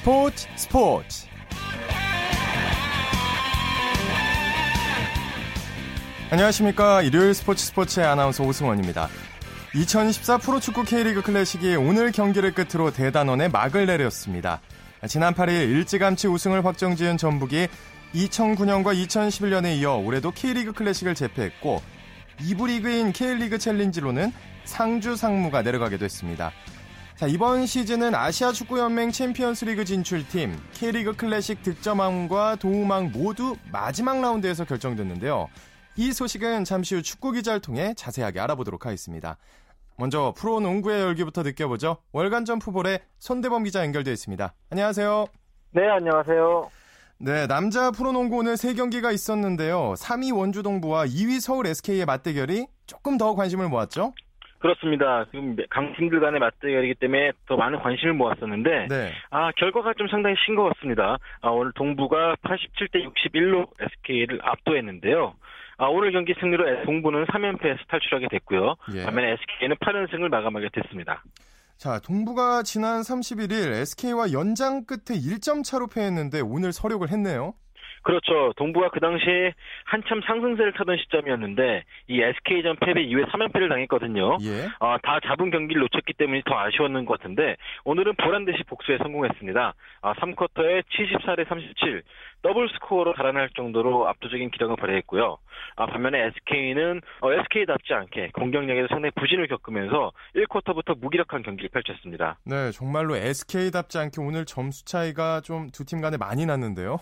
스포츠 스포츠. 안녕하십니까. 일요일 스포츠 스포츠의 아나운서 오승원입니다. 2014 프로축구 K리그 클래식이 오늘 경기를 끝으로 대단원에 막을 내렸습니다. 지난 8일 일찌감치 우승을 확정지은 전북이 2009년과 2011년에 이어 올해도 K리그 클래식을 제패했고 2부 리그인 K리그 챌린지로는 상주 상무가 내려가게 됐습니다. 자, 이번 시즌은 아시아 축구연맹 챔피언스 리그 진출팀, K리그 클래식 득점왕과 도움왕 모두 마지막 라운드에서 결정됐는데요. 이 소식은 잠시 후 축구 기자를 통해 자세하게 알아보도록 하겠습니다. 먼저 프로 농구의 열기부터 느껴보죠. 월간 점프볼의 손대범 기자 연결되어 있습니다. 안녕하세요. 네, 안녕하세요. 네, 남자 프로농구 오늘 3경기가 있었는데요. 3위 원주동부와 2위 서울 SK의 맞대결이 조금 더 관심을 모았죠? 그렇습니다. 지금 강팀들 간의 맞대결이기 때문에 더 많은 관심을 모았었는데, 네. 아, 결과가 좀 상당히 싱거웠습니다. 아, 오늘 동부가 87대 61로 SK를 압도했는데요. 아, 오늘 경기 승리로 동부는 3연패에서 탈출하게 됐고요. 예. 반면에 SK는 8연승을 마감하게 됐습니다. 자, 동부가 지난 31일 SK와 연장 끝에 1점 차로 패했는데 오늘 서력을 했네요. 그렇죠. 동부가 그 당시에 한참 상승세를 타던 시점이었는데 이 SK전 패배 이후에 3연패를 당했거든요. 예. 어, 다 잡은 경기를 놓쳤기 때문에 더 아쉬웠는 것 같은데 오늘은 보란 듯이 복수에 성공했습니다. 아, 3쿼터에 74대 37 더블 스코어로 달아날 정도로 압도적인 기량을 발휘했고요. 아, 반면에 SK는 어, SK답지 않게 공격력에서 상당히 부진을 겪으면서 1쿼터부터 무기력한 경기를 펼쳤습니다. 네, 정말로 SK답지 않게 오늘 점수 차이가 좀 두 팀 간에 많이 났는데요.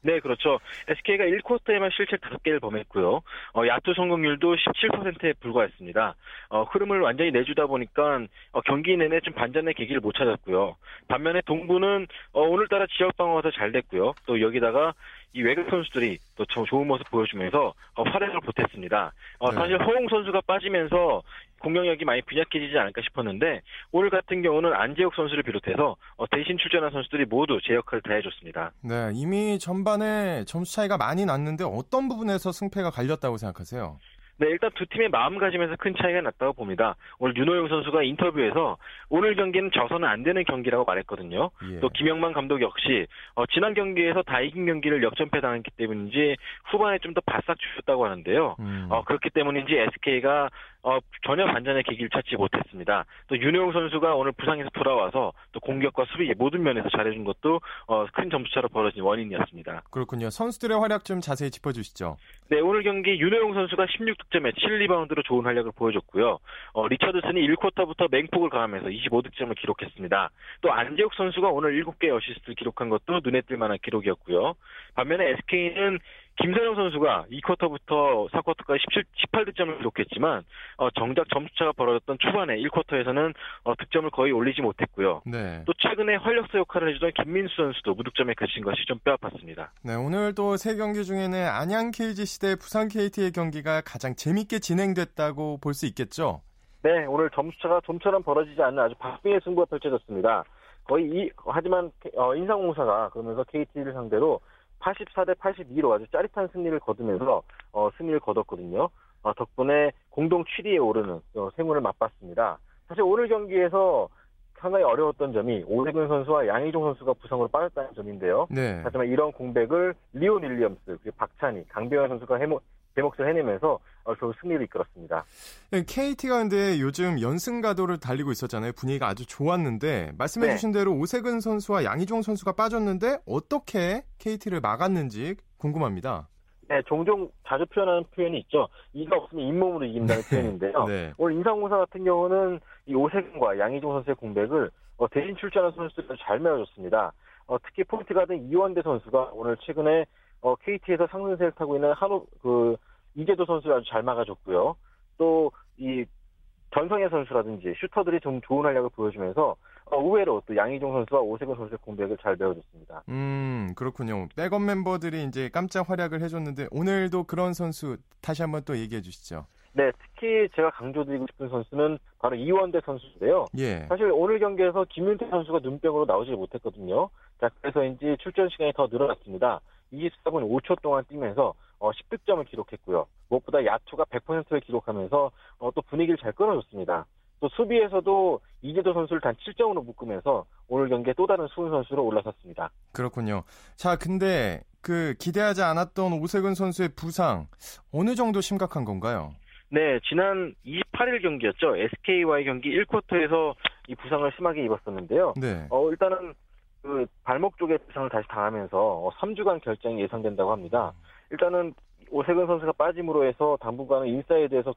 네, 그렇죠. SK가 1쿼터에만 실책 5개를 범했고요. 어, 야투 성공률도 17%에 불과했습니다. 어, 흐름을 완전히 내주다 보니까 어, 경기 내내 좀 반전의 계기를 못 찾았고요. 반면에 동부는 어, 오늘따라 지역 방어가 잘 됐고요. 또 여기다가 이 외국 선수들이 또 좋은 모습 보여주면서 어, 활약을 보탰습니다. 어, 네. 사실 허웅 선수가 빠지면서 공격력이 많이 빈약해지지 않을까 싶었는데 오늘 같은 경우는 안재욱 선수를 비롯해서 어, 대신 출전한 선수들이 모두 제 역할을 다해줬습니다. 네, 이미 전반에 점수 차이가 많이 났는데 어떤 부분에서 승패가 갈렸다고 생각하세요? 네, 일단 두 팀의 마음가짐에서 큰 차이가 났다고 봅니다. 오늘 윤호영 선수가 인터뷰에서 오늘 경기는 져서는 안 되는 경기라고 말했거든요. 예. 또 김영만 감독 역시 어, 지난 경기에서 다 이긴 경기를 역전패 당했기 때문인지 후반에 좀 더 바싹 주셨다고 하는데요. 음. 어, 그렇기 때문인지 SK가 어, 전혀 반전의 계기를 찾지 못했습니다. 또 윤호영 선수가 오늘 부상에서 돌아와서 또 공격과 수비 모든 면에서 잘해준 것도 어, 큰 점수차로 벌어진 원인이었습니다. 그렇군요. 선수들의 활약 좀 자세히 짚어주시죠. 네, 오늘 경기 윤호영 선수가 16득점에 7리바운드로 좋은 활약을 보여줬고요. 어, 리처드슨이 1쿼터부터 맹폭을 가하면서 25득점을 기록했습니다. 또 안재욱 선수가 오늘 7개 어시스트를 기록한 것도 눈에 띌 만한 기록이었고요. 반면에 SK는 김선형 선수가 2쿼터부터 4쿼터까지 17, 18득점을 기록했지만 어, 정작 점수차가 벌어졌던 초반에 1쿼터에서는 어, 득점을 거의 올리지 못했고요. 네. 또 최근에 활력소 역할을 해주던 김민수 선수도 무득점에 그친 것이 좀 뼈아팠습니다. 네, 오늘 또 세 경기 중에는 안양 KGC 대 부산 KT의 경기가 가장 재밌게 진행됐다고 볼 수 있겠죠? 네, 오늘 점수차가 좀처럼 벌어지지 않는 아주 박빙의 승부가 펼쳐졌습니다. 거의 이 하지만 어, 인상공사가 그러면서 KT를 상대로 84대 82로 아주 짜릿한 승리를 거두면서 어, 승리를 거뒀거든요. 어, 덕분에 공동 7위에 오르는 어, 생운을 맛봤습니다. 사실 오늘 경기에서 상당히 어려웠던 점이 오세근 선수와 양희종 선수가 부상으로 빠졌다는 점인데요. 네. 하지만 이런 공백을 리온 윌리엄스, 박찬희, 강병현 선수가 해모, 제 몫을 해내면서 어, 결국 승리를 이끌었습니다. KT가 네, 근데 요즘 연승 가도를 달리고 있었잖아요. 분위기가 아주 좋았는데 말씀해주신 네. 대로 오세근 선수와 양희종 선수가 빠졌는데 어떻게 KT를 막았는지 궁금합니다. 네, 종종 자주 표현하는 표현이 있죠. 이가 없으면 잇몸으로 이긴다는 네. 표현인데요. 네. 오늘 인상공사 같은 경우는 이 오세근과 양희종 선수의 공백을 어, 대신 출전한 선수들을 잘 메워줬습니다. 어, 특히 포인트 가든 이원대 선수가 오늘 최근에 어, KT에서 상승세를 타고 있는 한우 그 이재도 선수를 아주 잘 막아줬고요. 또 이 전성혜 선수라든지 슈터들이 좀 좋은 활약을 보여주면서 어, 의외로 또 양희종 선수와 오세근 선수의 공백을 잘 배워줬습니다. 음 그렇군요. 백업 멤버들이 이제 깜짝 활약을 해줬는데 오늘도 그런 선수 다시 한번 또 얘기해 주시죠. 네, 특히 제가 강조드리고 싶은 선수는 바로 이원대 선수인데요. 예. 사실 오늘 경기에서 김윤태 선수가 눈병으로 나오지 못했거든요. 자, 그래서인지 출전 시간이 더 늘어났습니다. 24분 5초 동안 뛰면서 어, 10득점을 기록했고요. 무엇보다 야투가 100%를 기록하면서 어, 또 분위기를 잘 끌어줬습니다. 또 수비에서도 이재도 선수를 단 7점으로 묶으면서 오늘 경기에 또 다른 수훈 선수로 올라섰습니다. 그렇군요. 자, 근데 그 기대하지 않았던 오세근 선수의 부상 어느 정도 심각한 건가요? 네, 지난 28일 경기였죠. SK와의 경기 1쿼터에서 이 부상을 심하게 입었었는데요. 네. 어, 일단은 그 발목 쪽에 부상을 다시 당하면서 3주간 결정이 예상된다고 합니다. 일단은 오세근 선수가 빠짐으로 해서 당분간은 인사에 대해서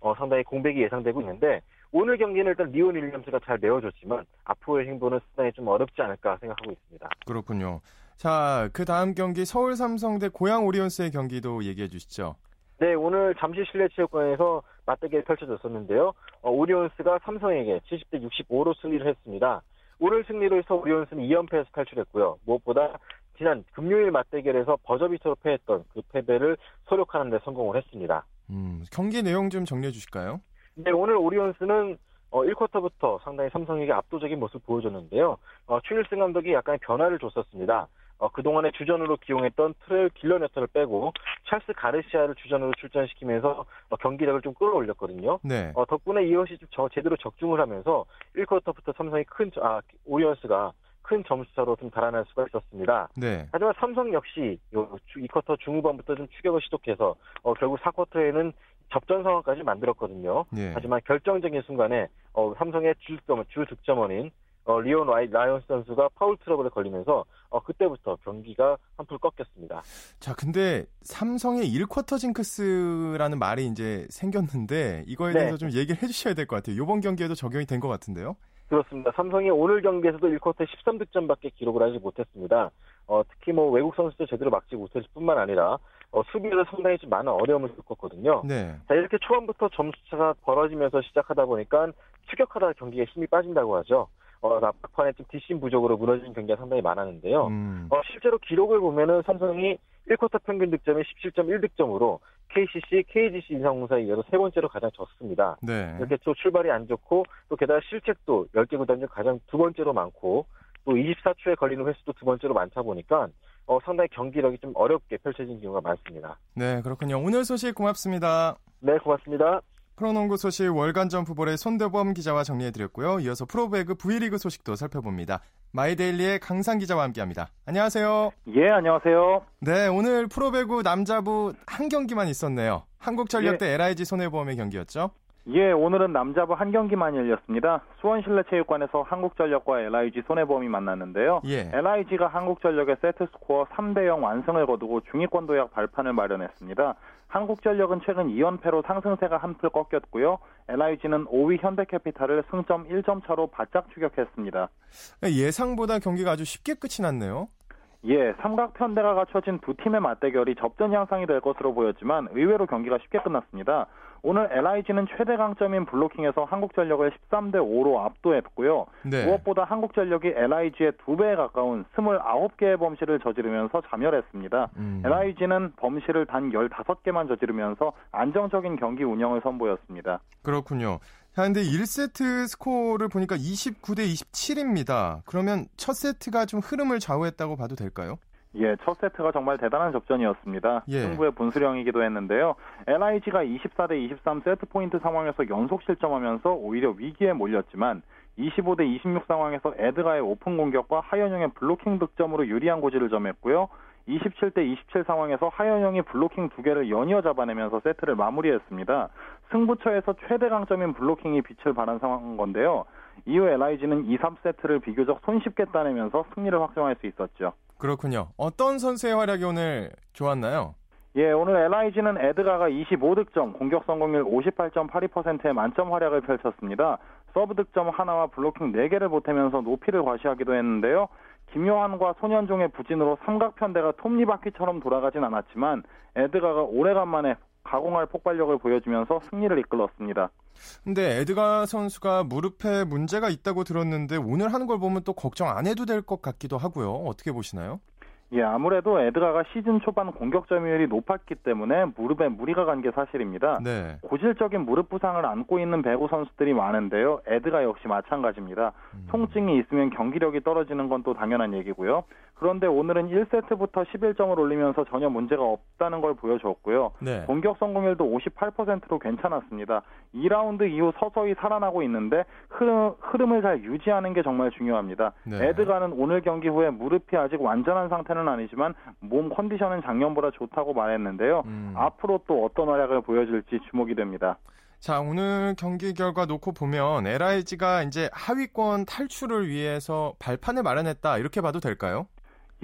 어, 상당히 공백이 예상되고 있는데 오늘 경기는 일단 리온 윌리엄스가 잘 메워줬지만 앞으로의 행보는 상당히 좀 어렵지 않을까 생각하고 있습니다. 그렇군요. 자, 그 다음 경기 서울 삼성 대 고양 오리온스의 경기도 얘기해 주시죠. 네, 오늘 잠시 실내체육관에서 맞대결 펼쳐졌었는데요. 어, 오리온스가 삼성에게 70대 65로 승리를 했습니다. 오늘 승리로 해서 오리온스는 2연패에서 탈출했고요. 무엇보다 지난 금요일 맞대결에서 버저비터로 패했던 그 패배를 소력하는 데 성공을 했습니다. 음, 경기 내용 좀 정리해 주실까요? 네, 오늘 오리온스는 어, 1쿼터부터 상당히 삼성에게 압도적인 모습을 보여줬는데요. 어, 추일승 감독이 약간 변화를 줬었습니다. 어, 그동안에 주전으로 기용했던 트로이 길렌워터를 빼고 찰스 가르시아를 주전으로 출전시키면서 어, 경기력을 좀 끌어올렸거든요. 네. 어, 덕분에 이것이 좀 저, 제대로 적중을 하면서 1쿼터부터 삼성이 큰, 아, 오리온스가 큰 점수차로 좀 달아날 수가 있었습니다. 네. 하지만 삼성 역시 요 2쿼터 중후반부터 좀 추격을 시도해서 어, 결국 4쿼터에는 접전 상황까지 만들었거든요. 예. 하지만 결정적인 순간에 어, 삼성의 주 득점, 주 득점원인 어, 리온 와이 라이온스 선수가 파울 트러블에 걸리면서 어, 그때부터 경기가 한풀 꺾였습니다. 자, 근데 삼성의 1쿼터 징크스라는 말이 이제 생겼는데 이거에 네. 대해서 좀 얘기를 해주셔야 될 것 같아요. 이번 경기에도 적용이 된 것 같은데요. 그렇습니다. 삼성이 오늘 경기에서도 1쿼터 13득점밖에 기록을 하지 못했습니다. 어, 특히 뭐 외국 선수도 제대로 막지 못했을 뿐만 아니라 어, 수비에서 상당히 좀 많은 어려움을 겪었거든요. 네. 자, 이렇게 초반부터 점수차가 벌어지면서 시작하다 보니까 추격하다 경기에 힘이 빠진다고 하죠. 어, 막판에 좀 뒷심 부족으로 무너진 경기가 상당히 많았는데요. 음, 어, 실제로 기록을 보면은 삼성이 1쿼터 평균 득점이 17.1득점으로 KCC, KGC 인상공사에 이어서 세 번째로 가장 적습니다. 네. 이렇게 또 출발이 안 좋고 또 게다가 실책도 10개 구단 중 가장 두 번째로 많고 또 24초에 걸리는 횟수도 두 번째로 많다 보니까 어, 상당히 경기력이 좀 어렵게 펼쳐진 경우가 많습니다. 네, 그렇군요. 오늘 소식 고맙습니다. 네, 고맙습니다. 프로농구 소식 월간 점프볼의 손대범 기자와 정리해드렸고요. 이어서 프로배구 V리그 소식도 살펴봅니다. 마이데일리의 강산 기자와 함께합니다. 안녕하세요. 예, 안녕하세요. 네, 오늘 프로배구 남자부 한 경기만 있었네요. 한국전력 예. 대 LIG 손해보험의 경기였죠. 예, 오늘은 남자부 한 경기만 열렸습니다. 수원실내체육관에서 한국전력과 LIG 손해보험이 만났는데요. 예. LIG가 한국전력에 세트 스코어 3대 0 완승을 거두고 중위권 도약 발판을 마련했습니다. 한국전력은 최근 2연패로 상승세가 한풀 꺾였고요. LIG는 5위 현대캐피탈을 승점 1점 차로 바짝 추격했습니다. 예상보다 경기가 아주 쉽게 끝이 났네요. 예, 삼각편대가 갖춰진 두 팀의 맞대결이 접전 양상이 될 것으로 보였지만 의외로 경기가 쉽게 끝났습니다. 오늘 LIG는 최대 강점인 블로킹에서 한국전력을 13대 5로 압도했고요. 네. 무엇보다 한국전력이 LIG의 두 배에 가까운 29개의 범실을 저지르면서 자멸했습니다. 음. LIG는 범실을 단 15개만 저지르면서 안정적인 경기 운영을 선보였습니다. 그렇군요. 자, 근데 1세트 스코어를 보니까 29대 27입니다. 그러면 첫 세트가 좀 흐름을 좌우했다고 봐도 될까요? 예, 첫 세트가 정말 대단한 접전이었습니다. 예. 승부의 분수령이기도 했는데요. LIG가 24대 23 세트 포인트 상황에서 연속 실점하면서 오히려 위기에 몰렸지만 25대 26 상황에서 에드가의 오픈 공격과 하현용의 블로킹 득점으로 유리한 고지를 점했고요. 27대 27 상황에서 하현용이 블로킹 두 개를 연이어 잡아내면서 세트를 마무리했습니다. 승부처에서 최대 강점인 블로킹이 빛을 발한 상황인 건데요. 이후 LIG는 2, 3세트를 비교적 손쉽게 따내면서 승리를 확정할 수 있었죠. 그렇군요. 어떤 선수의 활약이 오늘 좋았나요? 예, 오늘 LIG는 에드가가 25득점, 공격 성공률 58.82%의 만점 활약을 펼쳤습니다. 서브 득점 하나와 블로킹 4개를 보태면서 높이를 과시하기도 했는데요. 김요한과 손현종의 부진으로 삼각편대가 톱니바퀴처럼 돌아가진 않았지만 에드가가 오래간만에 가공할 폭발력을 보여주면서 승리를 이끌었습니다. 근데 에드가 선수가 무릎에 문제가 있다고 들었는데 오늘 하는 걸 보면 또 걱정 안 해도 될 것 같기도 하고요. 어떻게 보시나요? 예, 아무래도 에드가가 시즌 초반 공격 점유율이 높았기 때문에 무릎에 무리가 간 게 사실입니다. 네. 고질적인 무릎 부상을 안고 있는 배구 선수들이 많은데요. 에드가 역시 마찬가지입니다. 음. 통증이 있으면 경기력이 떨어지는 건 또 당연한 얘기고요. 그런데 오늘은 1세트부터 11점을 올리면서 전혀 문제가 없다는 걸 보여줬고요. 네. 공격 성공률도 58%로 괜찮았습니다. 2라운드 이후 서서히 살아나고 있는데 흐름, 흐름을 잘 유지하는 게 정말 중요합니다. 네. 에드가는 오늘 경기 후에 무릎이 아직 완전한 상태는 아니지만 몸 컨디션은 작년보다 좋다고 말했는데요. 음. 앞으로 또 어떤 활약을 보여줄지 주목이 됩니다. 자, 오늘 경기 결과 놓고 보면 LIG가 이제 하위권 탈출을 위해서 발판을 마련했다. 이렇게 봐도 될까요?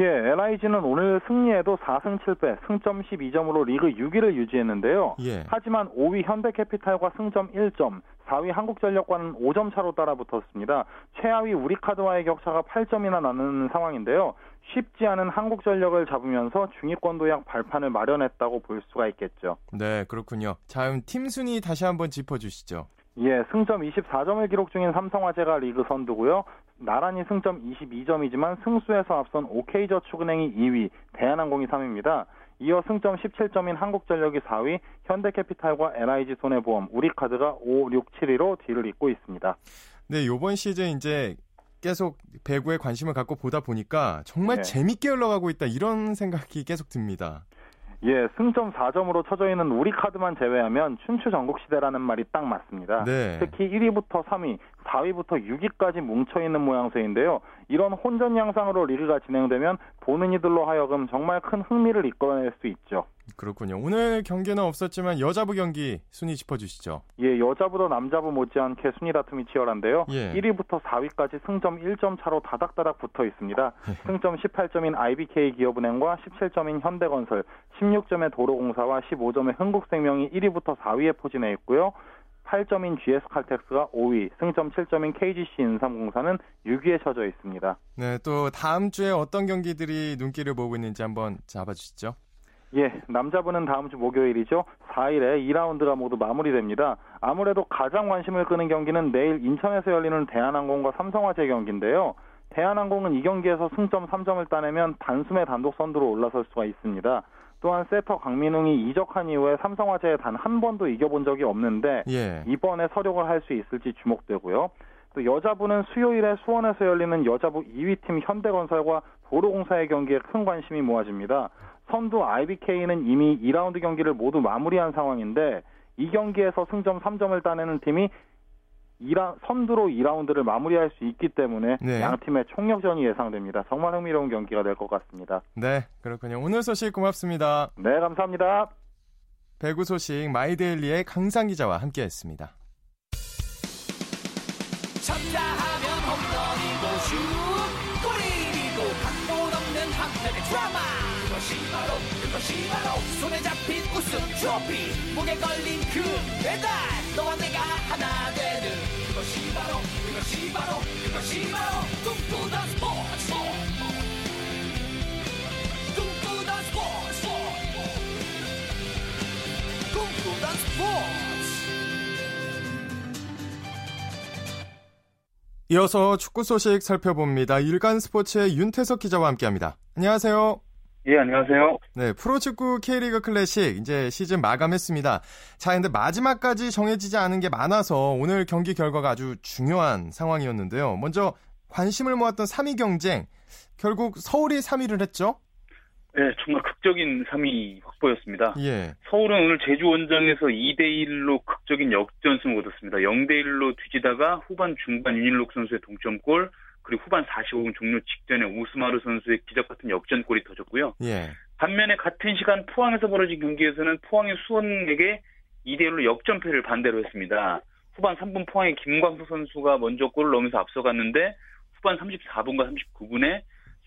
예, LIG는 오늘 승리에도 4승 7패, 승점 12점으로 리그 6위를 유지했는데요. 예. 하지만 5위 현대캐피탈과 승점 1점, 4위 한국전력과는 5점 차로 따라붙었습니다. 최하위 우리카드와의 격차가 8점이나 나는 상황인데요. 쉽지 않은 한국전력을 잡으면서 중위권 도 약 발판을 마련했다고 볼 수가 있겠죠. 네, 그렇군요. 자, 그럼 팀 순위 다시 한번 짚어주시죠. 예, 승점 24점을 기록 중인 삼성화재가 리그 선두고요. 나란히 승점 22점이지만 승수에서 앞선 OK저축은행이 2위, 대한항공이 3위입니다. 이어 승점 17점인 한국전력이 4위, 현대캐피탈과 LIG손해보험, 우리카드가 5, 6, 7위로 뒤를 잇고 있습니다. 네, 요번 시즌 이제 계속 배구에 관심을 갖고 보다 보니까 정말 네. 재밌게 흘러가고 있다 이런 생각이 계속 듭니다. 예, 승점 4점으로 쳐져 있는 우리 카드만 제외하면 춘추 전국시대라는 말이 딱 맞습니다. 네. 특히 1위부터 3위, 4위부터 6위까지 뭉쳐있는 모양새인데요. 이런 혼전 양상으로 리그가 진행되면 보는 이들로 하여금 정말 큰 흥미를 이끌어낼 수 있죠. 그렇군요. 오늘 경기는 없었지만 여자부 경기 순위 짚어주시죠. 예, 여자부도 남자부 못지않게 순위 다툼이 치열한데요. 예. 1위부터 4위까지 승점 1점 차로 다닥다닥 붙어 있습니다. 승점 18점인 IBK 기업은행과 17점인 현대건설, 16점의 도로공사와 15점의 흥국생명이 1위부터 4위에 포진해 있고요. 8점인 GS칼텍스가 5위, 승점 7점인 KGC 인삼공사는 6위에 처져 있습니다. 네, 또 다음 주에 어떤 경기들이 눈길을 모으고 있는지 한번 잡아주시죠. 예, 남자부는 다음 주 목요일이죠. 4일에 2라운드가 모두 마무리됩니다. 아무래도 가장 관심을 끄는 경기는 내일 인천에서 열리는 대한항공과 삼성화재 경기인데요. 대한항공은 이 경기에서 승점 3점을 따내면 단숨에 단독 선두로 올라설 수가 있습니다. 또한 세터 강민웅이 이적한 이후에 삼성화재에 단 한 번도 이겨본 적이 없는데 예. 이번에 서력을 할 수 있을지 주목되고요. 또 여자부는 수요일에 수원에서 열리는 여자부 2위 팀 현대건설과 도로공사의 경기에 큰 관심이 모아집니다. 선두 IBK는 이미 2라운드 경기를 모두 마무리한 상황인데 이 경기에서 승점 3점을 따내는 팀이 2라, 선두로 2라운드를 마무리할 수 있기 때문에 네. 양 팀의 총력전이 예상됩니다. 정말 흥미로운 경기가 될 것 같습니다. 네, 그렇군요. 오늘 소식 고맙습니다. 네, 감사합니다. 배구 소식 마이데일리의 강상 기자와 함께했습니다. 쳤다 하면 홈런이고 슛 골이고 각본 없는 한편의 드라마 그것이 바로 그것이 바로 손에 잡힌 우승 트로피 목에 걸린 그 배달 너와 내가 하나 바로 그것이 바로 그것이 바로 꿈꾸던 스포츠 꿈꾸던 스포츠 꿈꾸던 스포츠 이어서 축구 소식 살펴봅니다. 일간 스포츠의 윤태석 기자와 함께합니다. 안녕하세요. 예, 안녕하세요. 네, 프로축구 K리그 클래식 이제 시즌 마감했습니다. 자, 근데 마지막까지 정해지지 않은 게 많아서 오늘 경기 결과가 아주 중요한 상황이었는데요. 먼저 관심을 모았던 3위 경쟁. 결국 서울이 3위를 했죠? 네, 정말 극적인 3위 확보였습니다. 예. 서울은 오늘 제주 원정에서 2대 1로 극적인 역전승을 얻었습니다. 0대 1로 뒤지다가 후반 중반 윤일록 선수의 동점골, 그리고 후반 45분 종료 직전에 오스마르 선수의 기적 같은 역전골이 터졌고요. 예. 반면에 같은 시간 포항에서 벌어진 경기에서는 포항이 수원에게 2대 1로 역전패를 반대로 했습니다. 후반 3분 포항의 김광석 선수가 먼저 골을 넣으면서 앞서갔는데 후반 34분과 39분에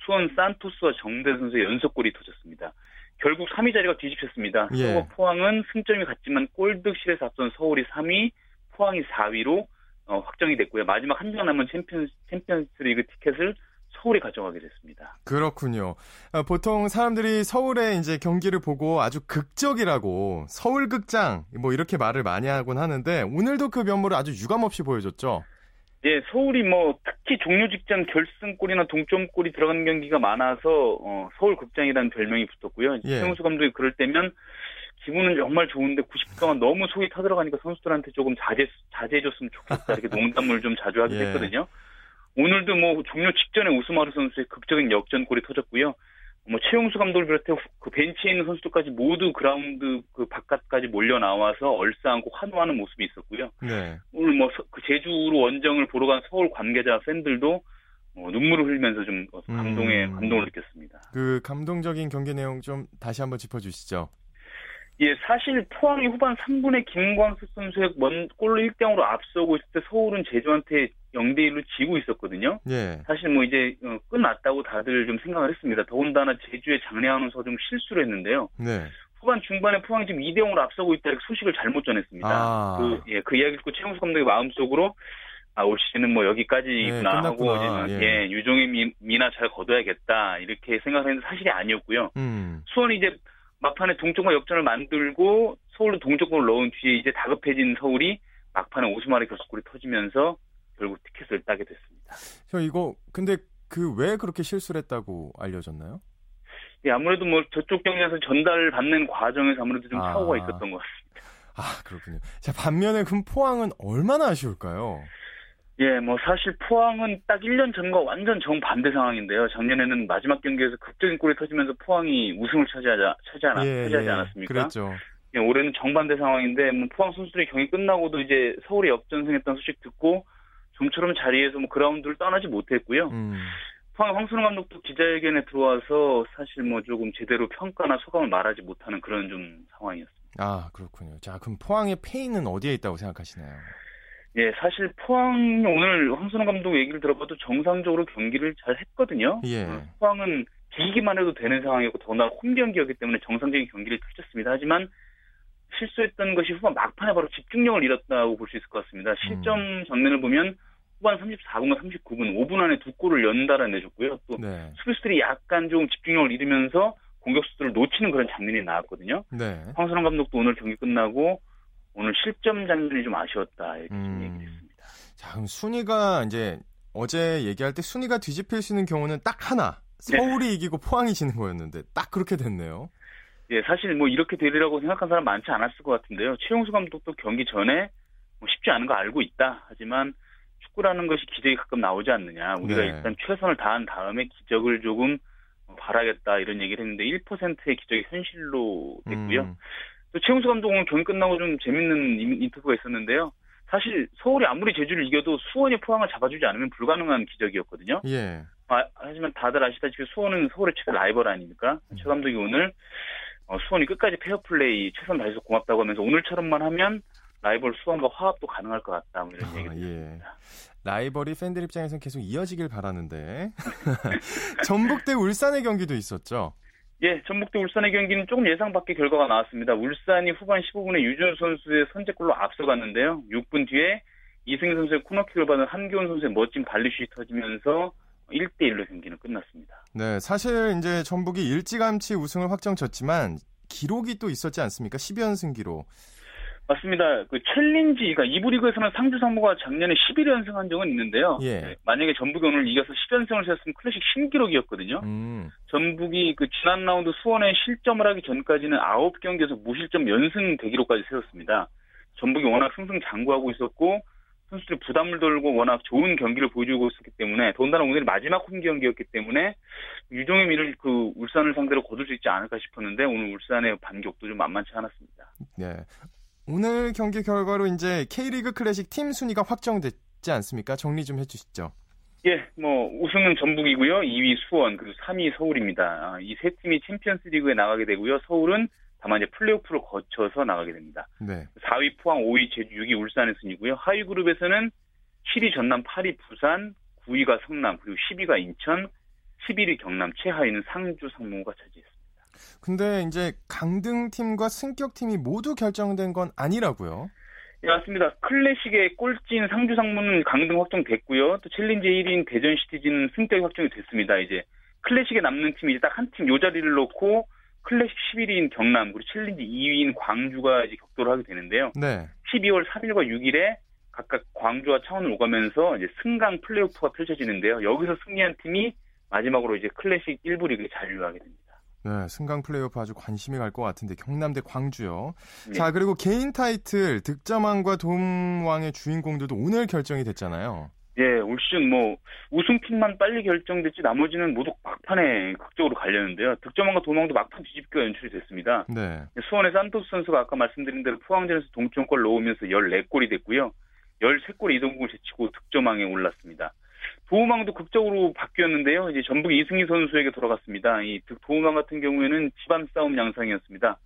수원 산토스와 정대세 선수의 연속골이 터졌습니다. 결국 3위 자리가 뒤집혔습니다. 예. 포항은 승점이 같지만 골득실에서 앞선 서울이 3위, 포항이 4위로 어, 확정이 됐고요. 마지막 한장 남은 챔피언, 챔피언스리그 티켓을 서울이 가져가게 됐습니다. 그렇군요. 어, 보통 사람들이 서울의 이제 경기를 보고 아주 극적이라고 서울 극장 뭐 이렇게 말을 많이 하곤 하는데 오늘도 그 면모를 아주 유감없이 보여줬죠. 예, 서울이 뭐 특히 종료 직전 결승골이나 동점골이 들어가는 경기가 많아서 어, 서울 극장이라는 별명이 붙었고요. 예. 최용수 감독이 그럴 때면 기분은 정말 좋은데 90분 동안 너무 속이 타들어가니까 선수들한테 조금 자제 자제해줬으면 좋겠다 이렇게 농담을 좀 자주 하기도 예. 했거든요. 오늘도 뭐 종료 직전에 우스마르 선수의 극적인 역전골이 터졌고요. 뭐 최용수 감독을 비롯해 그 벤치에 있는 선수들까지 모두 그라운드 그 바깥까지 몰려 나와서 얼싸안고 환호하는 모습이 있었고요. 네. 오늘 뭐 그 제주로 원정을 보러 간 서울 관계자 팬들도 뭐 눈물을 흘리면서 좀 감동의 음. 감동을 느꼈습니다. 그 감동적인 경기 내용 좀 다시 한번 짚어주시죠. 예, 사실 포항이 후반 3분에 김광수 선수의 먼 골로 1대0으로 앞서고 있을 때 서울은 제주한테 0대 1로 지고 있었거든요. 예. 사실 뭐 이제 어, 끝났다고 다들 좀 생각을 했습니다. 더군다나 제주의 장례하는 서좀 실수를 했는데요. 네. 후반 중반에 포항이 지금 2대 0으로 앞서고 있다 이렇게 소식을 잘못 전했습니다. 아. 그, 예, 그 이야기 듣고 최용수 감독의 마음속으로 아, 올 시즌은 뭐 여기까지구나 네, 하고. 이제 예. 예, 유종의 미, 미나 잘 거둬야겠다 이렇게 생각했는데 사실이 아니었고요. 음. 수원이 이제 막판에 동쪽과 역전을 만들고 서울로 동쪽골을 넣은 뒤에 이제 다급해진 서울이 막판에 오스마리 결승골이 터지면서 결국 티켓을 따게 됐습니다. 저 이거 근데 그 왜 그렇게 실수를 했다고 알려졌나요? 예, 아무래도 뭐 저쪽 경기에서 전달 받는 과정에서 아무래도 좀 아. 사고가 있었던 것 같습니다. 아 그렇군요. 자 반면에 그럼 포항은 얼마나 아쉬울까요? 예, 뭐 사실 포항은 딱 1년 전과 완전 정반대 상황인데요. 작년에는 마지막 경기에서 극적인 골이 터지면서 포항이 우승을 차지하지, 차지하지, 예, 차지하지 예. 않았습니까? 그랬죠. 예, 올해는 정반대 상황인데 뭐 포항 선수들이 경기 끝나고도 이제 서울에 역전승했다는 소식 듣고 좀처럼 자리에서 뭐 그라운드를 떠나지 못했고요. 음. 포항 황순호 감독도 기자회견에 들어와서 사실 뭐 조금 제대로 평가나 소감을 말하지 못하는 그런 좀 상황이었습니다. 아 그렇군요. 자 그럼 포항의 페인은 어디에 있다고 생각하시나요? 예, 사실 포항이 오늘 황순호 감독 얘기를 들어봐도 정상적으로 경기를 잘 했거든요. 예. 어, 포항은 비기만 해도 되는 상황이었고 더나 홈 경기였기 때문에 정상적인 경기를 펼쳤습니다. 하지만 실수했던 것이 후반 막판에 바로 집중력을 잃었다고 볼 수 있을 것 같습니다. 실점 장면을 보면 후반 34분과 39분, 5분 안에 두 골을 연달아 내줬고요. 또 네. 수비수들이 약간 좀 집중력을 잃으면서 공격수들을 놓치는 그런 장면이 나왔거든요. 네. 황선홍 감독도 오늘 경기 끝나고 오늘 실점 장면이 좀 아쉬웠다 이렇게 좀 음. 얘기를 했습니다. 자 그럼 순위가 이제 어제 얘기할 때 순위가 뒤집힐 수 있는 경우는 딱 하나. 네. 서울이 이기고 포항이 지는 거였는데 딱 그렇게 됐네요. 예, 사실 뭐 이렇게 되리라고 생각한 사람 많지 않았을 것 같은데요. 최용수 감독도 경기 전에 뭐 쉽지 않은 거 알고 있다. 하지만 축구라는 것이 기적이 가끔 나오지 않느냐. 우리가 네. 일단 최선을 다한 다음에 기적을 조금 바라겠다 이런 얘기를 했는데 1%의 기적이 현실로 됐고요. 음. 또 최용수 감독은 경기 끝나고 좀 재밌는 인- 인터뷰가 있었는데요. 사실 서울이 아무리 제주를 이겨도 수원이 포항을 잡아주지 않으면 불가능한 기적이었거든요. 예. 아, 하지만 다들 아시다시피 수원은 서울의 최대 라이벌 아닙니까? 최 감독이 오늘 어, 수원이 끝까지 페어플레이 최선 다해서 고맙다고 하면서 오늘처럼만 하면 라이벌 수원과 화합도 가능할 것 같다. 뭐 이런 아, 얘기를 예. 라이벌이 팬들 입장에서는 계속 이어지길 바라는데 전북 대 울산의 경기도 있었죠. 예, 전북대 울산의 경기는 조금 예상 밖의 결과가 나왔습니다. 울산이 후반 15분에 유준 선수의 선제골로 앞서갔는데요. 6분 뒤에 이승희 선수의 코너킥을 받은 한교훈 선수의 멋진 발리슛이 터지면서 1대1로 경기는 끝났습니다. 네, 사실 이제 전북이 일찌감치 우승을 확정졌지만 기록이 또 있었지 않습니까? 10연승 기록. 맞습니다. 그 챌린지, 그러니까 이부 리그에서는 상주 상무가 작년에 11 연승한 적은 있는데요. 예. 만약에 전북이 오늘 이겨서 10연승을 세웠으면 클래식 신기록이었거든요. 음. 전북이 그 지난 라운드 수원에 실점을 하기 전까지는 9경기에서 무실점 연승 대기록까지 세웠습니다. 전북이 워낙 승승장구하고 있었고 선수들이 부담을 덜고 워낙 좋은 경기를 보여주고 있었기 때문에 더군다나 오늘 마지막 홈 경기였기 때문에 유종의 미를 그 울산을 상대로 거둘 수 있지 않을까 싶었는데 오늘 울산의 반격도 좀 만만치 않았습니다. 네. 오늘 경기 결과로 이제 K리그 클래식 팀 순위가 확정됐지 않습니까? 정리 좀 해주시죠. 예, 뭐 우승은 전북이고요. 2위 수원 그리고 3위 서울입니다. 이 세 팀이 챔피언스리그에 나가게 되고요. 서울은 다만 이제 플레이오프를 거쳐서 나가게 됩니다. 네. 4위 포항, 5위 제주, 6위 울산의 순이고요. 하위 그룹에서는 7위 전남, 8위 부산, 9위가 성남, 그리고 10위가 인천, 11위 경남, 최하위는 상주, 상무가 차지했습니다. 근데 이제 강등팀과 승격팀이 모두 결정된 건 아니라고요. 예, 맞습니다. 클래식의 꼴찌인 상주 상무는 강등 확정됐고요. 또 챌린지 1위인 대전 시티즌은 승격이 확정이 됐습니다. 이제 클래식에 남는 팀이 딱 한 팀 요 자리를 놓고 클래식 11위인 경남 그리고 챌린지 2위인 광주가 이제 격돌을 하게 되는데요. 네. 12월 3일과 6일에 각각 광주와 창원을 오가면서 이제 승강 플레이오프가 펼쳐지는데요. 여기서 승리한 팀이 마지막으로 이제 클래식 1부 리그에 잔류하게 됩니다. 네, 승강 플레이오프 아주 관심이 갈 것 같은데 경남 대 광주요. 네. 자, 그리고 개인 타이틀 득점왕과 도움왕의 주인공들도 오늘 결정이 됐잖아요. 예, 올 시즌 뭐 우승팀만 빨리 결정됐지 나머지는 모두 막판에 극적으로 갈렸는데요. 득점왕과 도망도 막판 뒤집기가 연출이 됐습니다. 네. 수원의 산토스 선수가 아까 말씀드린 대로 포항전에서 동점골 넣으면서 14골이 됐고요. 13골의 이동국을 제치고 득점왕에 올랐습니다. 도움왕도 극적으로 바뀌었는데요. 이제 전북 이승희 선수에게 돌아갔습니다. 이 득- 도움왕 같은 경우에는 집안 싸움 양상이었습니다.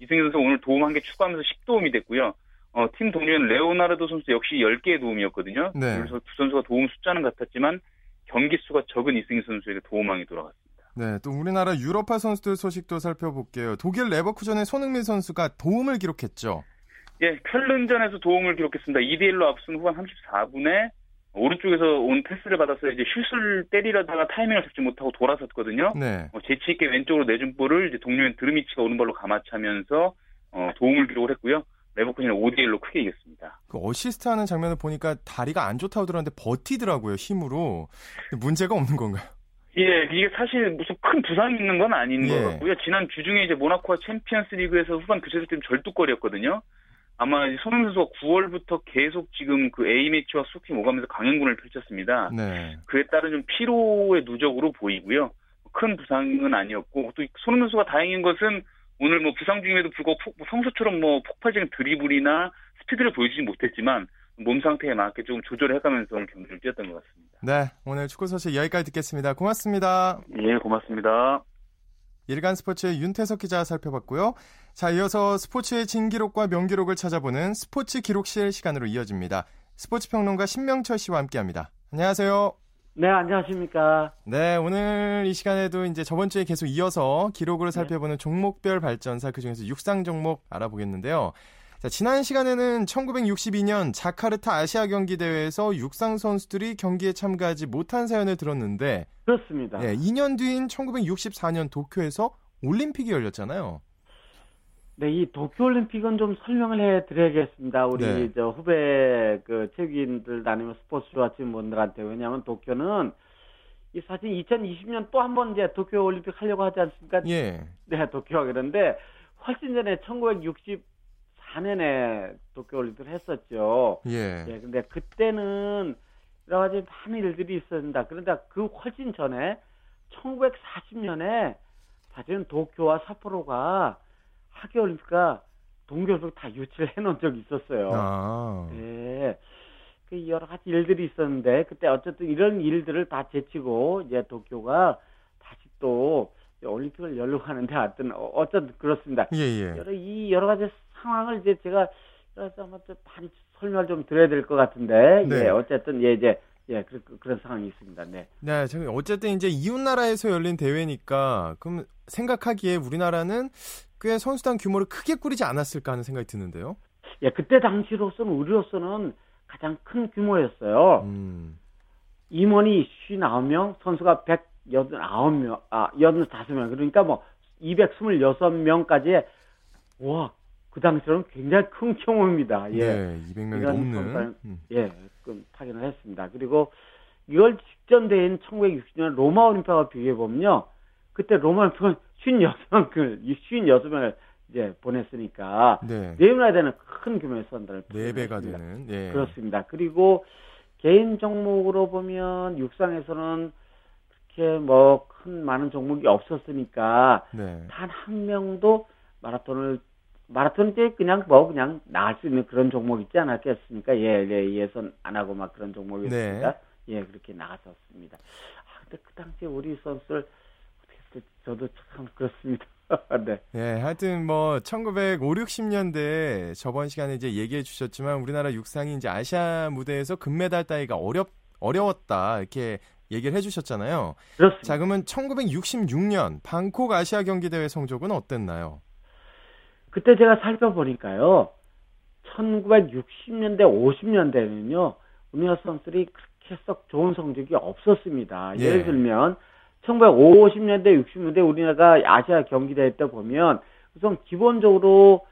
이승희 선수가 오늘 도움 한 개 추가하면서 10도움이 됐고요. 어, 팀 동료인 레오나르도 선수 역시 10개의 도움이었거든요. 네. 그래서 두 선수가 도움 숫자는 같았지만 경기 수가 적은 이승희 선수에게 도움왕이 돌아갔습니다. 네, 또 우리나라 유럽파 선수들 소식도 살펴볼게요. 독일 레버쿠젠의 손흥민 선수가 도움을 기록했죠. 예, 켈른전에서 도움을 기록했습니다. 2대1로 앞선 후반 34분에 오른쪽에서 온 패스를 받아서 이제 슛을 때리려다가 타이밍을 잡지 못하고 돌아섰거든요. 네. 어, 재치 있게 왼쪽으로 내준 볼을 이제 동료인 드르미치가 오른발로 감아차면서 어, 도움을 기록을 했고요. 레버쿠젠이 5대1로 크게 이겼습니다. 그 어시스트 하는 장면을 보니까 다리가 안 좋다고 들었는데 버티더라고요, 힘으로. 문제가 없는 건가요? 예, 이게 사실 무슨 큰 부상이 있는 건 아닌 예. 것 같고요. 지난 주중에 이제 모나코와 챔피언스 리그에서 후반 교체될 때는 절뚝거리였거든요. 아마 손흥민 선수가 9월부터 계속 지금 그 A매치와 수킹 오가면서 강행군을 펼쳤습니다. 네. 그에 따른 좀 피로의 누적으로 보이고요. 큰 부상은 아니었고 또 손흥민 선수가 다행인 것은 오늘 뭐 부상 중임에도 불구하고 폭- 뭐 평소처럼 뭐 폭발적인 드리블이나 스피드를 보여주지 못했지만 몸 상태에 맞게 좀 조절을 해가면서 오늘 경기를 뛰었던 것 같습니다. 네, 오늘 축구 소식 여기까지 듣겠습니다. 고맙습니다. 예, 고맙습니다. 일간 스포츠의 윤태석 기자 살펴봤고요. 자, 이어서 스포츠의 진기록과 명기록을 찾아보는 스포츠 기록실 시간으로 이어집니다. 스포츠 평론가 신명철 씨와 함께합니다. 안녕하세요. 네, 안녕하십니까. 네, 오늘 이 시간에도 이제 저번 주에 계속 이어서 기록으로 살펴보는 종목별 발전사 그 중에서 육상 종목 알아보겠는데요. 자, 지난 시간에는 1962년 자카르타 아시아 경기 대회에서 육상 선수들이 경기에 참가하지 못한 사연을 들었는데 그렇습니다. 예, 2년 뒤인 1964년 도쿄에서 올림픽이 열렸잖아요. 네, 이 도쿄 올림픽은 좀 설명을 해 드려야겠습니다. 우리 네. 저 후배 그 체육인들 아니면 스포츠 좋아하시는 분들한테 왜냐하면 도쿄는 이 사실 2020년 또 한 번 이제 도쿄 올림픽 하려고 하지 않습니까? 예. 네, 도쿄가 그런데 훨씬 전에 1964 년에 도쿄올림픽을 했었죠. 예. 예, 근데 그때는 여러 가지 많은 일들이 있었습니다. 그런데 그 훨씬 전에 1940년에 사실은 도쿄와 삿포로가 하계올림픽과 동계올림픽 다 유치를 해놓은 적이 있었어요. 아. 예. 그 여러 가지 일들이 있었는데 그때 어쨌든 이런 일들을 다 제치고 이제 도쿄가 다시 또 올림픽을 열려고 하는데 하여튼 어- 어쨌든 그렇습니다. 예, 예. 여러 이 여러 가지 상황을 이제 제가 가지 한번 좀 많이 설명을 좀 드려야 될 것 같은데 네. 예 어쨌든 예 이제 예 그, 그, 그런 상황이 있습니다. 네. 네, 저기 어쨌든 이제 이웃 나라에서 열린 대회니까 그럼 생각하기에 우리나라는 꽤 선수단 규모를 크게 꾸리지 않았을까 하는 생각이 드는데요. 예 그때 당시로서는 우리로서는 가장 큰 규모였어요. 음. 임원이 59명, 선수가 189명, 아, 85명. 그러니까 뭐 226명까지 와, 그 당시로는 굉장히 큰 규모입니다. 예. 네, 200명이 이런 넘는. 음. 예, 그 파견을 했습니다. 그리고 이걸 직전 대회인 1960년 로마 올림픽과 비교해 보면요. 그때 로마 올림픽은 56명을 56명을 이제 보냈으니까 네. 네분나 되는 큰 규모의 선수단을 네 배가 보냈습니다. 되는. 예. 그렇습니다. 그리고 개인 종목으로 보면 육상에서는 그렇게 뭐 큰 많은 종목이 없었으니까 네. 단한 명도 마라톤을 마라톤 이제 그냥 뭐 그냥 나갈 수 있는 그런 종목 있지 않았겠습니까? 예, 예, 예선 안 하고 막 그런 종목이었습니다. 네. 예, 그렇게 나갔었습니다. 아, 근데 그 당시에 우리 선수들 어떻게 저도 참 그렇습니다. 네. 예, 하여튼 뭐 1950, 60년대 저번 시간에 이제 얘기해 주셨지만 우리나라 육상이 이제 아시아 무대에서 금메달 따기가 어렵 어려웠다 이렇게 얘기를 해 주셨잖아요. 그렇습니다. 자, 그러면 1966년 방콕 아시아 경기 대회 성적은 어땠나요? 그때 제가 살펴보니까요, 1960년대, 50년대는요, 우리나라 선수들이 그렇게 썩 좋은 성적이 없었습니다. 예. 예를 들면, 1950년대, 60년대 우리나라가 아시아 경기대회 때 보면, 우선 기본적으로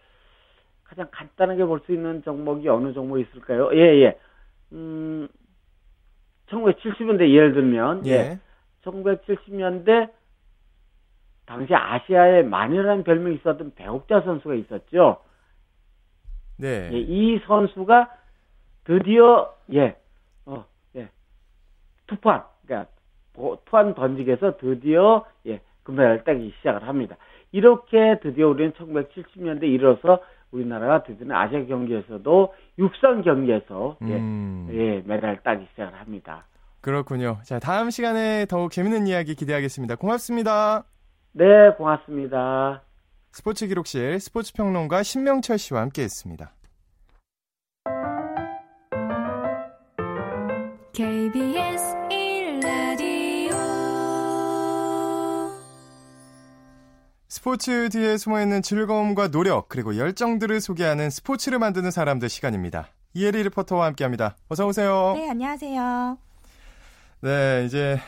가장 간단하게 볼 수 있는 종목이 어느 종목이 있을까요? 예, 예. 음, 1970년대 예를 들면, 예. 1970년대 당시 아시아의 마녀라는 별명이 있었던 배옥자 선수가 있었죠. 네. 예, 이 선수가 드디어 예, 어, 예, 투판, 그러니까 투안 던지기에서 드디어 예, 금메달을 따기 시작을 합니다. 이렇게 드디어 우리는 1970년대 이르러서 우리나라가 드디어 아시아 경기에서도 육상 경기에서 예, 음. 예, 메달을 따기 시작을 합니다. 그렇군요. 자, 다음 시간에 더욱 재밌는 이야기 기대하겠습니다. 고맙습니다. 네, 고맙습니다. 스포츠 기록실 스포츠 평론가 신명철 씨와 함께 했습니다. KBS 1라디오 스포츠 뒤에 숨어있는 즐거움과 노력 그리고 열정들을 소개하는 스포츠를 만드는 사람들 시간입니다. 이혜리 리포터와 함께합니다. 어서 오세요. 네, 안녕하세요. 네, 이제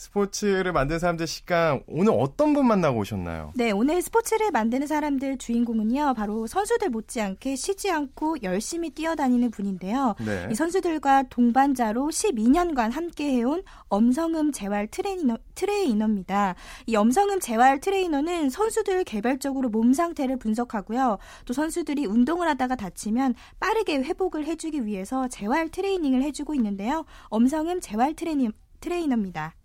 스포츠를 만드는 사람들 시간 오늘 어떤 분 만나고 오셨나요? 네, 오늘 스포츠를 만드는 사람들 주인공은요, 바로 선수들 못지않게 쉬지 않고 열심히 뛰어다니는 분인데요. 네. 이 선수들과 동반자로 12년간 함께 해온 엄성흠 재활 트레이너, 트레이너입니다. 이 엄성흠 재활 트레이너는 선수들 개별적으로 몸 상태를 분석하고요. 또 선수들이 운동을 하다가 다치면 빠르게 회복을 해주기 위해서 재활 트레이닝을 해주고 있는데요. 엄성흠 재활 트레이너, 트레이너입니다.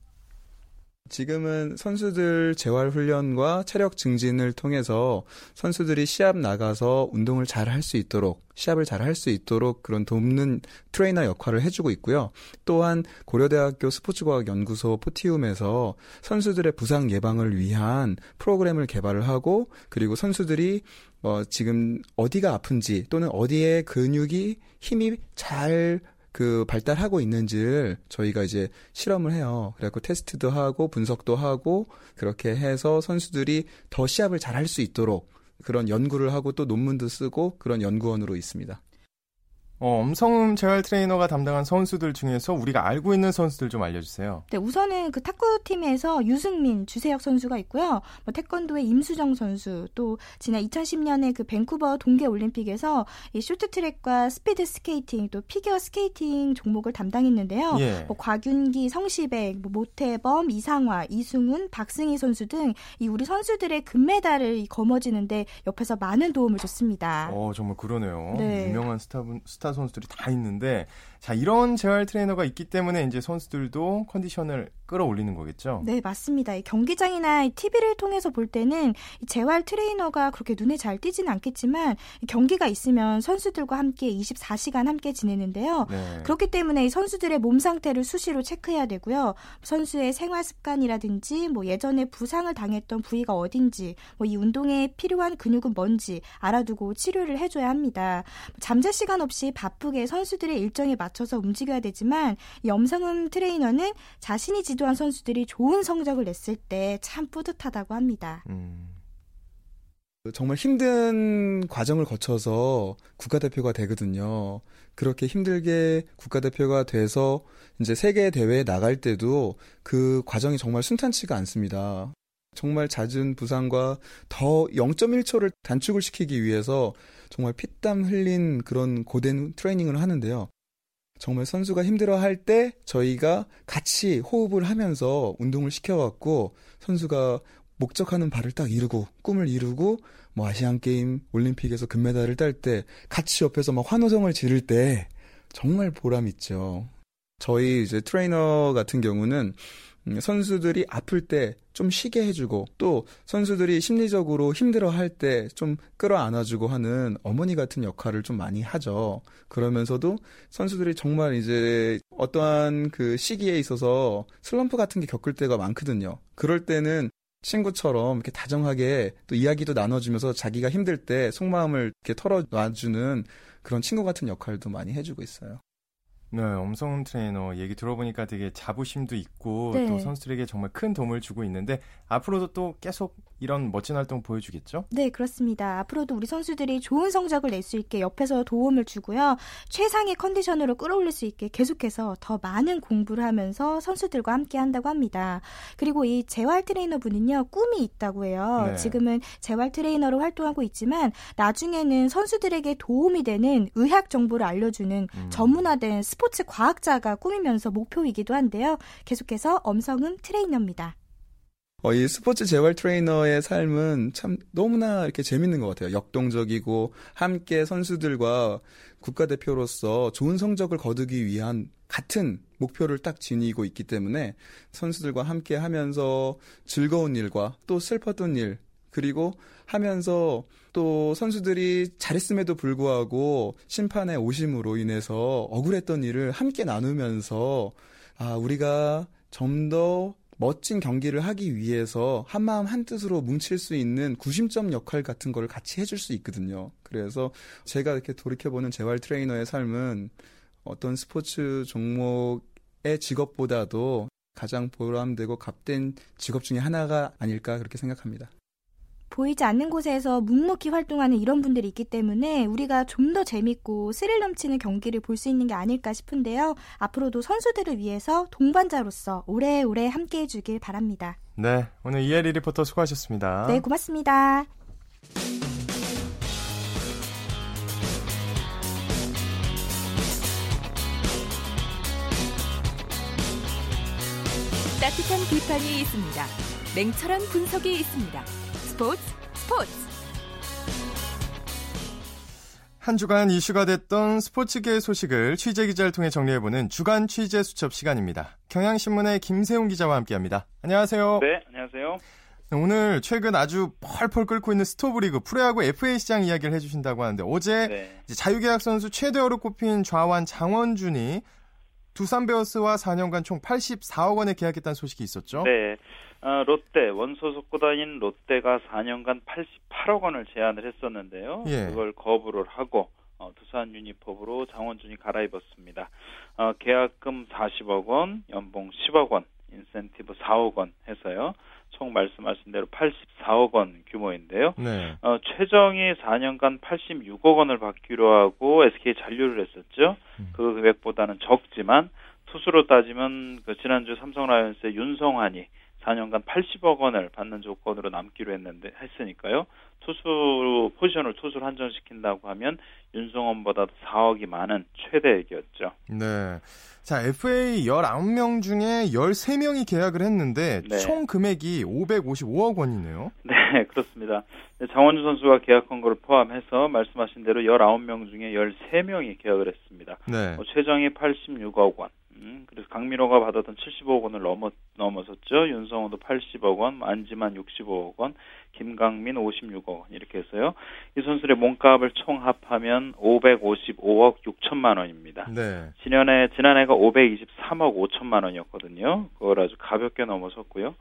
지금은 선수들 재활 훈련과 체력 증진을 통해서 선수들이 시합 나가서 운동을 잘 할 수 있도록 시합을 잘 할 수 있도록 그런 돕는 트레이너 역할을 해주고 있고요. 또한 고려대학교 스포츠과학연구소 포티움에서 선수들의 부상 예방을 위한 프로그램을 개발을 하고 그리고 선수들이 어, 지금 어디가 아픈지 또는 어디에 근육이 힘이 잘 그 발달하고 있는지를 저희가 이제 실험을 해요. 그래갖고 테스트도 하고 분석도 하고 그렇게 해서 선수들이 더 시합을 잘할 수 있도록 그런 연구를 하고 또 논문도 쓰고 그런 연구원으로 있습니다. 어, 엄성음 재활 트레이너가 담당한 선수들 중에서 우리가 알고 있는 선수들 좀 알려주세요. 네, 우선은 그 탁구팀에서 유승민, 주세혁 선수가 있고요. 뭐 태권도의 임수정 선수, 또 지난 2010년에 그 밴쿠버 동계 올림픽에서 이 쇼트트랙과 스피드 스케이팅, 또 피겨 스케이팅 종목을 담당했는데요. 예. 뭐 곽윤기, 성시백, 뭐 모태범, 이상화, 이승훈, 박승희 선수 등 이 우리 선수들의 금메달을 거머쥐는데 옆에서 많은 도움을 줬습니다. 어, 정말 그러네요. 네. 유명한 스타, 스타 선수들이 다 있는데, 자, 이런 재활 트레이너가 있기 때문에 이제 선수들도 컨디션을 끌어올리는 거겠죠? 네, 맞습니다. 이 경기장이나 이 TV를 통해서 볼 때는 이 재활 트레이너가 그렇게 눈에 잘 띄지는 않겠지만 이 경기가 있으면 선수들과 함께 24시간 함께 지내는데요. 네. 그렇기 때문에 이 선수들의 몸 상태를 수시로 체크해야 되고요. 선수의 생활 습관이라든지 뭐 예전에 부상을 당했던 부위가 어딘지, 뭐 이 운동에 필요한 근육은 뭔지 알아두고 치료를 해줘야 합니다. 잠재 시간 없이 바쁘게 선수들의 일정에 맞춰서 움직여야 되지만 이 엄성음 트레이너는 자신이 지도한 선수들이 좋은 성적을 냈을 때 참 뿌듯하다고 합니다. 음. 정말 힘든 과정을 거쳐서 국가대표가 되거든요. 그렇게 힘들게 국가대표가 돼서 이제 세계 대회에 나갈 때도 그 과정이 정말 순탄치가 않습니다. 정말 잦은 부상과 더 0.1초를 단축을 시키기 위해서 정말 피땀 흘린 그런 고된 트레이닝을 하는데요. 정말 선수가 힘들어 할 때 저희가 같이 호흡을 하면서 운동을 시켜갖고 선수가 목적하는 바를 딱 이루고 꿈을 이루고 뭐 아시안 게임 올림픽에서 금메달을 딸 때 같이 옆에서 막 환호성을 지를 때 정말 보람 있죠. 저희 이제 트레이너 같은 경우는 음, 선수들이 아플 때 좀 쉬게 해주고 또 선수들이 심리적으로 힘들어 할 때 좀 끌어안아주고 하는 어머니 같은 역할을 좀 많이 하죠. 그러면서도 선수들이 정말 이제 어떠한 그 시기에 있어서 슬럼프 같은 게 겪을 때가 많거든요. 그럴 때는 친구처럼 이렇게 다정하게 또 이야기도 나눠주면서 자기가 힘들 때 속마음을 이렇게 털어놔주는 그런 친구 같은 역할도 많이 해주고 있어요. 네, 엄성흠 트레이너 얘기 들어보니까 되게 자부심도 있고 네. 또 선수들에게 정말 큰 도움을 주고 있는데 앞으로도 또 계속 이런 멋진 활동 보여주겠죠? 네, 그렇습니다. 앞으로도 우리 선수들이 좋은 성적을 낼 수 있게 옆에서 도움을 주고요. 최상의 컨디션으로 끌어올릴 수 있게 계속해서 더 많은 공부를 하면서 선수들과 함께 한다고 합니다. 그리고 이 재활 트레이너 분은요, 꿈이 있다고 해요. 네. 지금은 재활 트레이너로 활동하고 있지만 나중에는 선수들에게 도움이 되는 의학 정보를 알려주는 음. 전문화된 스포츠 과학자가 꿈이면서 목표이기도 한데요. 계속해서 엄성음 트레이너입니다. 어, 이 스포츠 재활 트레이너의 삶은 참 너무나 이렇게 재밌는 것 같아요. 역동적이고 함께 선수들과 국가대표로서 좋은 성적을 거두기 위한 같은 목표를 딱 지니고 있기 때문에 선수들과 함께 하면서 즐거운 일과 또 슬펐던 일 그리고 하면서 또 선수들이 잘했음에도 불구하고 심판의 오심으로 인해서 억울했던 일을 함께 나누면서 아, 우리가 좀더 멋진 경기를 하기 위해서 한마음 한뜻으로 뭉칠 수 있는 구심점 역할 같은 걸 같이 해줄 수 있거든요. 그래서 제가 이렇게 돌이켜보는 재활 트레이너의 삶은 어떤 스포츠 종목의 직업보다도 가장 보람되고 값된 직업 중에 하나가 아닐까 그렇게 생각합니다. 보이지 않는 곳에서 묵묵히 활동하는 이런 분들이 있기 때문에 우리가 좀 더 재밌고 스릴 넘치는 경기를 볼 수 있는 게 아닐까 싶은데요. 앞으로도 선수들을 위해서 동반자로서 오래오래 함께 해주길 바랍니다. 네, 오늘 이혜리 리포터 수고하셨습니다. 네, 고맙습니다. 따뜻한 비판이 있습니다. 냉철한 분석이 있습니다. 스포츠 스포츠 한 주간 이슈가 됐던 스포츠계 소식을 취재 기자를 통해 정리해보는 주간 취재 수첩 시간입니다. 경향신문의 김세훈 기자와 함께합니다. 안녕하세요. 네, 안녕하세요. 오늘 최근 아주 펄펄 끓고 있는 스토브리그 프로야구 FA 시장 이야기를 해주신다고 하는데 어제 네. 자유계약 선수 최대어로 꼽힌 좌완 장원준이 두산 베어스와 4년간 총 84억 원에 계약했다는 소식이 있었죠. 네. 어, 롯데 원소속 구단인 롯데가 4년간 88억 원을 제안을 했었는데요. 예. 그걸 거부를 하고 어, 두산 유니폼으로 장원준이 갈아입었습니다. 어, 계약금 40억 원, 연봉 10억 원, 인센티브 4억 원 해서요. 총 말씀하신 대로 84억 원 규모인데요. 네. 어, 최정이 4년간 86억 원을 받기로 하고 SK 잔류를 했었죠. 음. 그 금액보다는 적지만 투수로 따지면 그 지난주 삼성 라이온스의 윤성환이 4년간 80억 원을 받는 조건으로 남기로 했는데 했으니까요. 투수 포지션을 투수로 한정시킨다고 하면 윤성원보다도 4억이 많은 최대액이었죠. 네. 자, FA 19명 중에 13명이 계약을 했는데 네. 총 금액이 555억 원이네요. 네, 그렇습니다. 네, 장원주 선수가 계약한 걸 포함해서 말씀하신 대로 19명 중에 13명이 계약을 했습니다. 네. 어, 최정이 86억 원. 음, 그래서 강민호가 받았던 75억 원을 넘어, 넘어섰죠. 윤성호도 80억 원, 안지만 65억 원, 김강민 56억 원 이렇게 해서요. 이 선수들의 몸값을 총 합하면 555억 6천만 원입니다. 네. 지난해 지난해가 523억 5천만 원이었거든요. 그걸 아주 가볍게 넘어섰고요.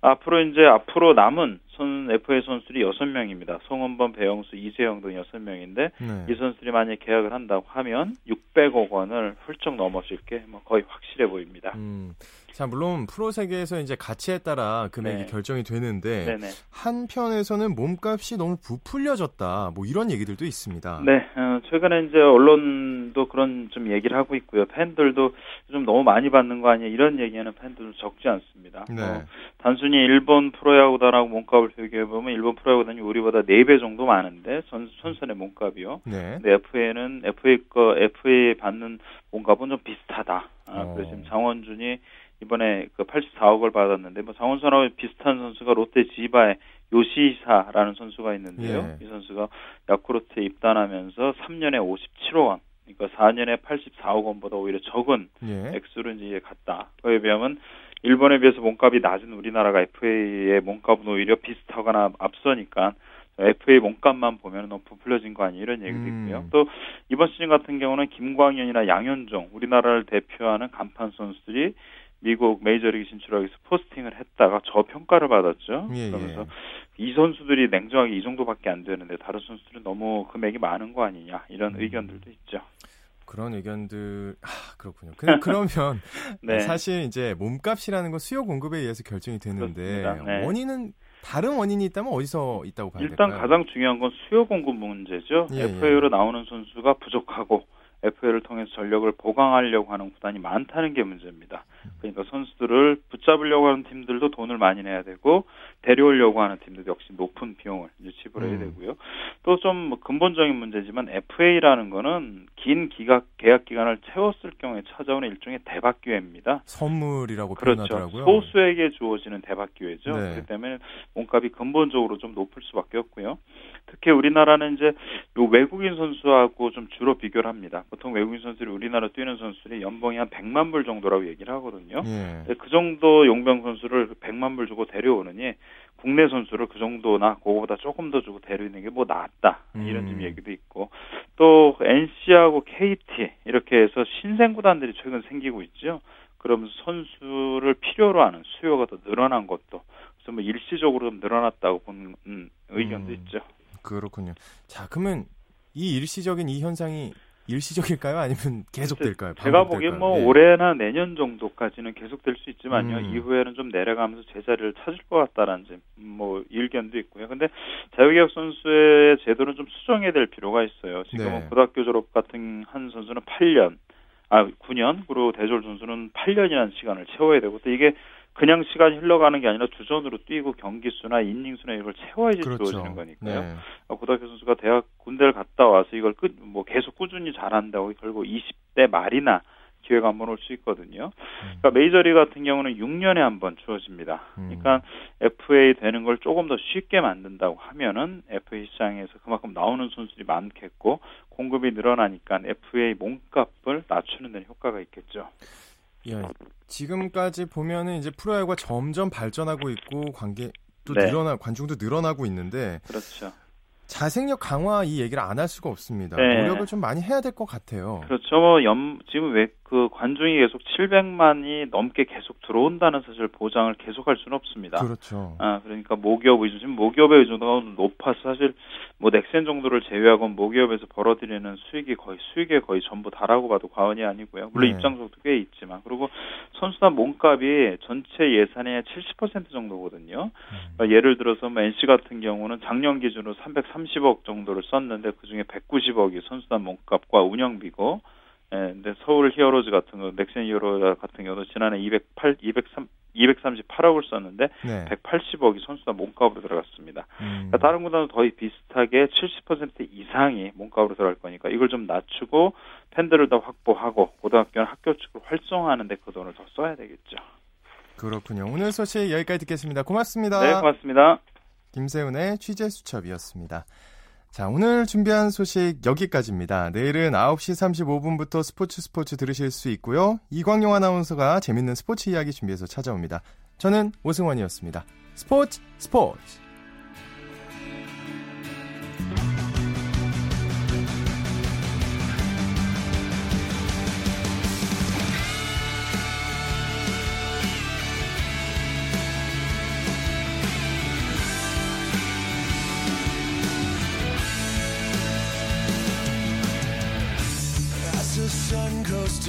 앞으로 이제 앞으로 남은 선 FA 선수들이 6명입니다. 송은범, 배영수, 이세영 등 6명인데 네. 이 선수들이 만약 계약을 한다고 하면 600억 원을 훌쩍 넘어설 게뭐 거의 확실해 보입니다. 음. 자, 물론 프로 세계에서 이제 가치에 따라 금액이 네. 결정이 되는데 네네. 한편에서는 몸값이 너무 부풀려졌다. 뭐 이런 얘기들도 있습니다. 네, 어, 최근에 이제 언론도 그런 좀 얘기를 하고 있고요. 팬들도 좀 너무 많이 받는 거 아니야 이런 얘기하는 팬들도 적지 않습니다. 네. 어, 단순히 일본 프로야구단하고 몸값을 비교해 보면 일본 프로야구단이 우리보다 4배 정도 많은데 선 선수의 몸값이요. 네. 근데 FA는 FA 거 FA 받는 몸값은 좀 비슷하다. 아, 어. 그래서 지금 장원준이 이번에 그 84억을 받았는데 뭐 장원준하고 비슷한 선수가 롯데 지바의 요시사라는 선수가 있는데요. 예. 이 선수가 야쿠르트에 입단하면서 3년에 57억 원, 그러니까 4년에 84억 원보다 오히려 적은 예. 액수로 이제 갔다. 그에 비하면 일본에 비해서 몸값이 낮은 우리나라가 FA의 몸값은 오히려 비슷하거나 앞서니까 FA 몸값만 보면 너무 부풀려진 거 아니에요 이런 얘기도 음. 있고요. 또 이번 시즌 같은 경우는 김광현이나 양현종 우리나라를 대표하는 간판 선수들이 미국 메이저리그 진출하기 위해서 포스팅을 했다가 저평가를 받았죠. 예, 예. 그러면서 이 선수들이 냉정하게 이 정도밖에 안 되는데 다른 선수들은 너무 금액이 많은 거 아니냐 이런 음. 의견들도 있죠. 그런 의견들 아 그렇군요. 그, 그러면 네. 사실 이제 몸값이라는 건 수요 공급에 의해서 결정이 되는데. 네. 원인은 다른 원인이 있다면 어디서 있다고 봐야 일단 될까요? 가장 중요한 건 수요 공급 문제죠. 예, FA로 나오는 선수가 부족하고 FA를 통해서 전력을 보강하려고 하는 구단이 많다는 게 문제입니다. 그러니까 선수들을 붙잡으려고 하는 팀들도 돈을 많이 내야 되고 데려오려고 하는 팀들도 역시 높은 비용을 이제 지불해야 음. 되고요. 또좀뭐 근본적인 문제지만 FA라는 거는 긴 기각 계약 기간을 채웠을 경우에 찾아오는 일종의 대박 기회입니다. 선물이라고 그렇죠. 표현하더라고요. 소수에게 주어지는 대박 기회죠. 네. 그렇기 때문에 몸값이 근본적으로 좀 높을 수밖에 없고요. 특히 우리나라는 이제 요 외국인 선수하고 좀 주로 비교를 합니다. 보통 외국인 선수들이 우리나라 뛰는 선수들이 연봉이 한 100만 불 정도라고 얘기를 하거든요. 예. 그 정도 용병 선수를 100만 불 주고 데려오느니 국내 선수를 그 정도나 그거보다 조금 더 주고 데려오는 게 뭐 낫다 이런 좀 음. 얘기도 있고 또 NC하고 KT 이렇게 해서 신생 구단들이 최근 생기고 있죠. 그러면서 선수를 필요로 하는 수요가 더 늘어난 것도 그래서 뭐 일시적으로 좀 늘어났다고 보는 음, 의견도 음. 있죠. 그렇군요. 자, 그러면 이 일시적인 이 현상이 일시적일까요? 아니면 계속될까요? 제가 보기엔 뭐? 예. 올해나 내년 정도까지는 계속될 수 있지만요. 음. 이후에는 좀 내려가면서 제자리를 찾을 것 같다라는 뭐 의견도 있고요. 근데 자유계약 선수의 제도는 좀 수정해야 될 필요가 있어요. 지금은 네. 고등학교 졸업 같은 한 선수는 8년, 아 9년, 그리고 대졸 선수는 8년이라는 시간을 채워야 되고 또 이게 그냥 시간이 흘러가는 게 아니라 주전으로 뛰고 경기 수나 이닝 수나 이걸 채워야지 그렇죠. 주어지는 거니까요. 네. 어, 고등학교 선수가 대학 군대를 갔다 와서 이걸 끝, 뭐 계속 꾸준히 잘한다고 결국 20대 말이나 기회가 한 번 올 수 있거든요. 그러니까 메이저리 같은 경우는 6년에 한 번 주어집니다. 음. 그러니까 FA 되는 걸 조금 더 쉽게 만든다고 하면은 FA 시장에서 그만큼 나오는 선수들이 많겠고 공급이 늘어나니까 FA 몸값을 낮추는 데는 효과가 있겠죠. 예. 지금까지 보면은 이제 프로야구가 점점 발전하고 있고 관계도 네. 늘어나 관중도 늘어나고 있는데 그렇죠. 자생력 강화 이 얘기를 안 할 수가 없습니다. 네. 노력을 좀 많이 해야 될 것 같아요. 그렇죠. 뭐 연, 지금 왜 그 관중이 계속 700만이 넘게 계속 들어온다는 사실 보장을 계속할 수는 없습니다. 그렇죠. 아, 그러니까 모기업 의존, 지금 모기업의 의존도가 높아서 사실 뭐 넥센 정도를 제외하고 모기업에서 벌어들이는 수익이 거의 수익의 거의 전부 다라고 봐도 과언이 아니고요. 물론 네. 입장료도 꽤 있지만 그리고 선수단 몸값이 전체 예산의 70% 정도거든요. 그러니까 예를 들어서 뭐 NC 같은 경우는 작년 기준으로 330억 정도를 썼는데 그 중에 190억이 선수단 몸값과 운영비고 예, 근데 서울 히어로즈 같은 거, 넥센 히어로즈 같은 경우도 지난해 208, 203, 238억을 썼는데 네. 180억이 선수단 몸값으로 들어갔습니다. 음. 그러니까 다른 구단은 거의 비슷하게 70% 이상이 몸값으로 들어갈 거니까 이걸 좀 낮추고 팬들을 더 확보하고 고등학교는 학교 측을 활성화하는데 그 돈을 더 써야 되겠죠. 그렇군요. 오늘 소식 여기까지 듣겠습니다. 고맙습니다. 네, 고맙습니다. 김세훈의 취재 수첩이었습니다. 자, 오늘 준비한 소식 여기까지입니다. 내일은 9시 35분부터 스포츠 스포츠 들으실 수 있고요. 이광용 아나운서가 재밌는 스포츠 이야기 준비해서 찾아옵니다. 저는 오승원이었습니다. 스포츠 스포츠.